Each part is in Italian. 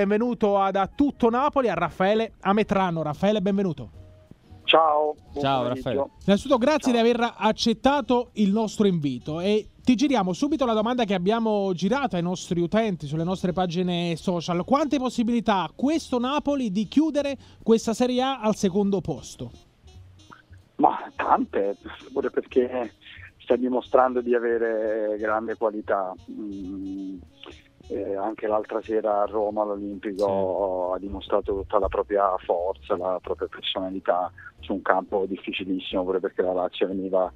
benvenuto ad A Tutto Napoli, a Raffaele Ametrano. Raffaele, benvenuto. Ciao. Ciao Raffaele. Innanzitutto grazie Ciao. di aver accettato il nostro invito e ti giriamo subito la domanda che abbiamo girato ai nostri utenti sulle nostre pagine social. Quante possibilità ha questo Napoli di chiudere questa Serie A al secondo posto? Ma tante, pure perché sta dimostrando di avere grande qualità. Mm, eh, anche l'altra sera a Roma all'Olimpico sì. ha dimostrato tutta la propria forza, la propria personalità su un campo difficilissimo, pure perché la Lazio veniva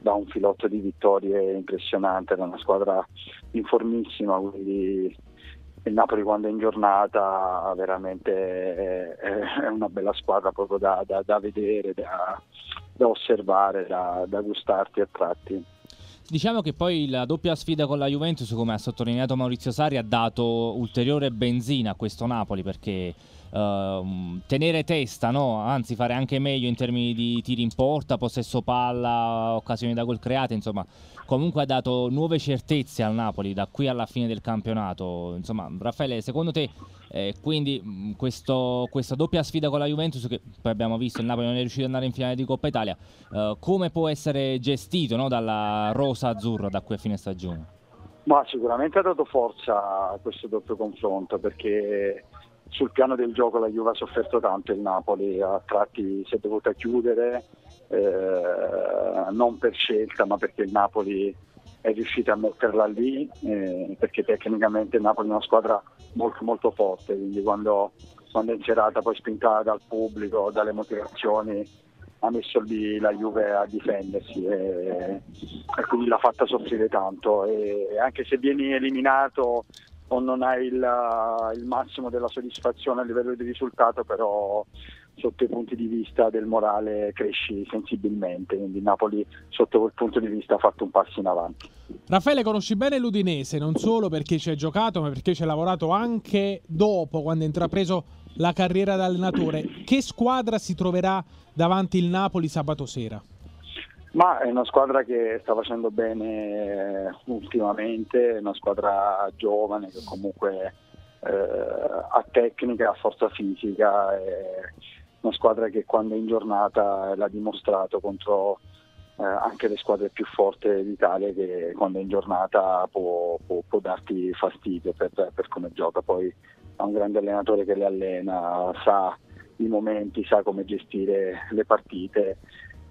da un filotto di vittorie impressionante, era una squadra informissima, quindi il Napoli quando è in giornata veramente è, una bella squadra proprio da, da, da vedere, da, da osservare, da, da gustarti a tratti. Diciamo che poi la doppia sfida con la Juventus, come ha sottolineato Maurizio Sari, ha dato ulteriore benzina a questo Napoli perché uh, tenere testa, no? anzi fare anche meglio in termini di tiri in porta, possesso palla, occasioni da gol create, insomma comunque ha dato nuove certezze al Napoli da qui alla fine del campionato. Insomma, Raffaele, secondo te eh, quindi mm, questo, questa doppia sfida con la Juventus che poi abbiamo visto il Napoli non è riuscito ad andare in finale di Coppa Italia, eh, come può essere gestito no, dalla rosa azzurra da qui a fine stagione? Ma sicuramente ha dato forza a questo doppio confronto perché sul piano del gioco la Juve ha sofferto tanto il Napoli, a tratti si è dovuta chiudere, eh, non per scelta ma perché il Napoli è riuscito a metterla lì, eh, perché tecnicamente il Napoli è una squadra molto molto forte, quindi quando, quando è in serata poi spinta dal pubblico, dalle motivazioni, ha messo lì la Juve a difendersi e, e quindi l'ha fatta soffrire tanto. E anche se vieni eliminato o non hai il, il, massimo della soddisfazione a livello di risultato, però sotto i punti di vista del morale cresci sensibilmente, quindi Napoli sotto quel punto di vista ha fatto un passo in avanti. Raffaele conosci bene l'Udinese, non solo perché ci hai giocato, ma perché ci hai lavorato anche dopo, quando hai intrapreso la carriera da allenatore. Che squadra si troverà davanti il Napoli sabato sera? Ma è una squadra che sta facendo bene ultimamente, è una squadra giovane che comunque eh, ha tecnica, ha forza fisica, è una squadra che quando è in giornata l'ha dimostrato contro eh, anche le squadre più forti d'Italia che quando è in giornata può, può, può darti fastidio per, per, come gioca. Poi ha un grande allenatore che le allena, sa i momenti, sa come gestire le partite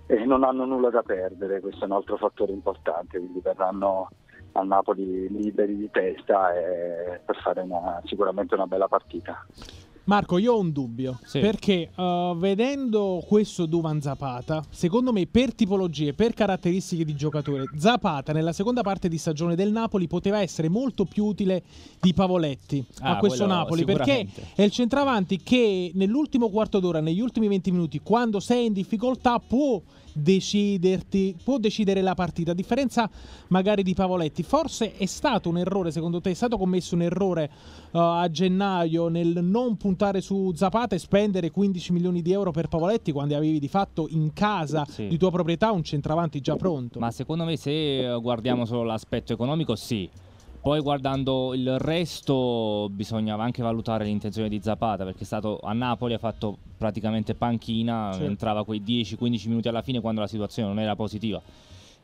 e non hanno nulla da perdere, questo è un altro fattore importante, quindi verranno al Napoli liberi di testa per fare una, sicuramente una bella partita. Marco, io ho un dubbio sì. perché uh, vedendo questo Duvan Zapata, secondo me per tipologie, per caratteristiche di giocatore, Zapata nella seconda parte di stagione del Napoli poteva essere molto più utile di Pavoletti ah, a questo Napoli perché è il centravanti che nell'ultimo quarto d'ora, negli ultimi 20 minuti, quando sei in difficoltà può deciderti, può decidere la partita, a differenza magari di Pavoletti. Forse è stato un errore, secondo te, è stato commesso un errore uh, a gennaio nel non puntare su Zapata e spendere 15 milioni di euro per Pavoletti quando avevi di fatto in casa sì. di tua proprietà un centravanti già pronto? Ma secondo me se guardiamo solo l'aspetto economico, sì. Poi guardando il resto bisognava anche valutare l'intenzione di Zapata perché è stato a Napoli, ha fatto praticamente panchina, sì. entrava quei 10-15 minuti alla fine quando la situazione non era positiva.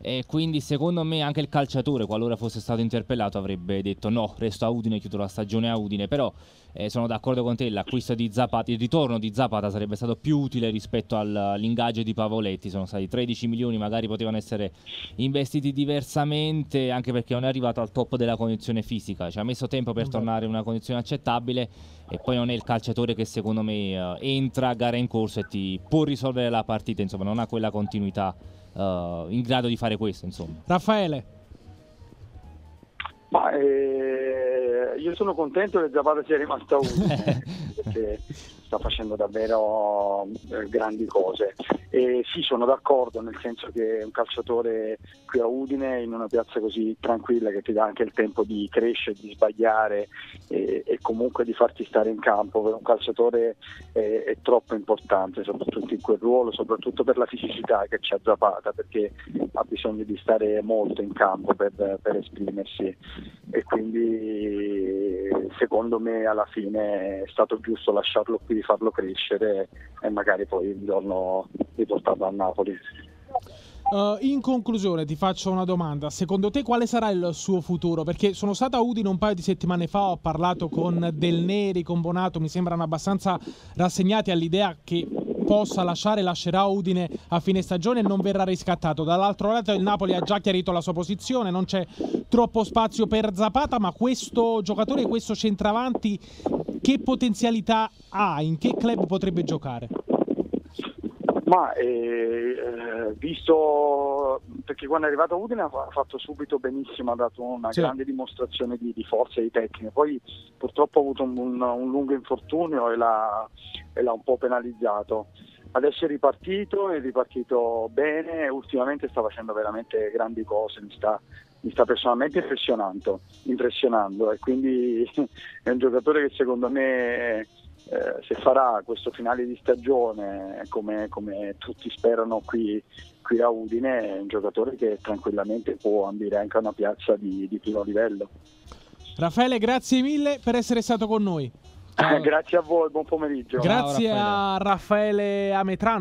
E quindi secondo me anche il calciatore, qualora fosse stato interpellato, avrebbe detto no, resto a Udine, chiudo la stagione a Udine, però eh, sono d'accordo con te, l'acquisto di Zapata, il ritorno di Zapata sarebbe stato più utile rispetto all'ingaggio di Pavoletti, sono stati 13 milioni, magari potevano essere investiti diversamente, anche perché non è arrivato al top della condizione fisica, ci ha messo tempo per tornare in una condizione accettabile e poi non è il calciatore che secondo me eh, entra a gara in corso e ti può risolvere la partita, insomma non ha quella continuità uh, in grado di fare questo. Insomma. Raffaele. Ma, eh, io sono contento che Zapata sia rimasta utile perché sta facendo davvero eh, grandi cose. E sì, sono d'accordo, nel senso che un calciatore qui a Udine, in una piazza così tranquilla che ti dà anche il tempo di crescere, di sbagliare e, e comunque di farti stare in campo, per un calciatore è, è, troppo importante, soprattutto in quel ruolo, soprattutto per la fisicità che c'ha Zapata, perché ha bisogno di stare molto in campo per, per esprimersi. E quindi secondo me alla fine è stato giusto lasciarlo qui, farlo crescere e magari poi un giorno riportarlo a Napoli. Uh, in conclusione ti faccio una domanda, secondo te quale sarà il suo futuro? Perché sono stata a Udine un paio di settimane fa, ho parlato con Del Neri, con Bonato, mi sembrano abbastanza rassegnati all'idea che possa lasciare, lascerà Udine a fine stagione e non verrà riscattato. Dall'altro lato il Napoli ha già chiarito la sua posizione, non c'è troppo spazio per Zapata, ma questo giocatore, questo centravanti, che potenzialità ha? In che club potrebbe giocare? Ma eh, eh, visto perché quando è arrivato Udine ha fatto subito benissimo, ha dato una sì. grande dimostrazione di, di, forza e di tecnica. Poi purtroppo ha avuto un, un, un lungo infortunio e l'ha, e l'ha, un po' penalizzato. Adesso è ripartito, è ripartito bene e ultimamente sta facendo veramente grandi cose, mi sta, mi sta personalmente impressionando, impressionando e quindi è un giocatore che secondo me eh, se farà questo finale di stagione come, come tutti sperano qui, qui, a Udine è un giocatore che tranquillamente può ambire anche a una piazza di, di primo livello. Raffaele, grazie mille per essere stato con noi. grazie a voi, buon pomeriggio. Grazie Ciao, Raffaele. a Raffaele Ametrano.